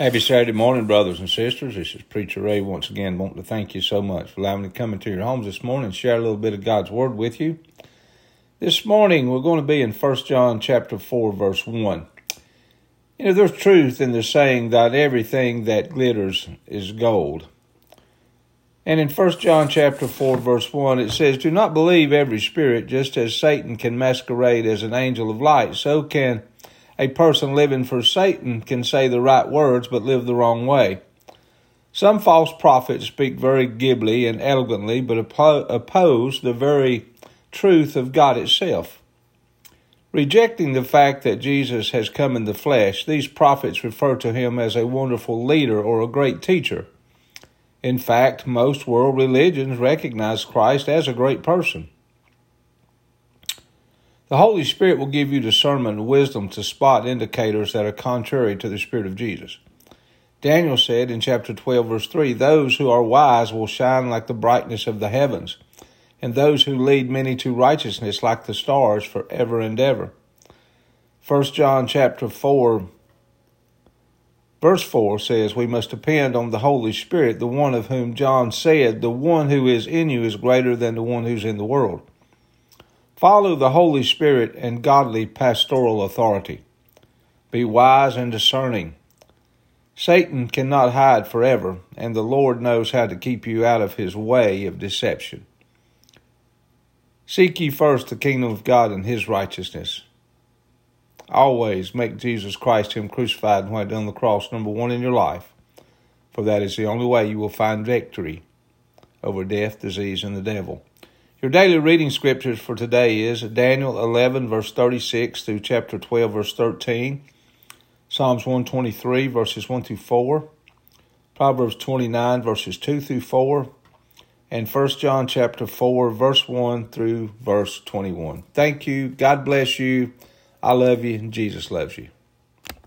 Happy Saturday morning, brothers and sisters. This is Preacher Ray once again. Want to thank you so much for allowing me to come into your homes this morning and share a little bit of God's Word with you. This morning we're going to be in 1 John chapter 4, verse 1. You know, there's truth in the saying that everything that glitters is gold. And in 1 John chapter 4, verse 1, it says, Do not believe every spirit, just as Satan can masquerade as an angel of light, so can a person living for Satan can say the right words but live the wrong way. Some false prophets speak very glibly and elegantly but oppose the very truth of God itself. Rejecting the fact that Jesus has come in the flesh, these prophets refer to him as a wonderful leader or a great teacher. In fact, most world religions recognize Christ as a great person. The Holy Spirit will give you discernment and wisdom to spot indicators that are contrary to the Spirit of Jesus. Daniel said in chapter 12, verse 3 Those who are wise will shine like the brightness of the heavens, and those who lead many to righteousness like the stars forever and ever. 1 John chapter 4, verse 4 says, We must depend on the Holy Spirit, the one of whom John said, The one who is in you is greater than the one who's in the world. Follow the Holy Spirit and godly pastoral authority. Be wise and discerning. Satan cannot hide forever, and the Lord knows how to keep you out of his way of deception. Seek ye first the kingdom of God and his righteousness. Always make Jesus Christ, Him crucified and what on the cross, number one in your life, for that is the only way you will find victory over death, disease, and the devil. Your daily reading scriptures for today is Daniel 11, verse 36 through chapter 12, verse 13, Psalms 123, verses 1 through 4, Proverbs 29, verses 2 through 4, and 1 John chapter 4, verse 1 through verse 21. Thank you. God bless you. I love you, and Jesus loves you.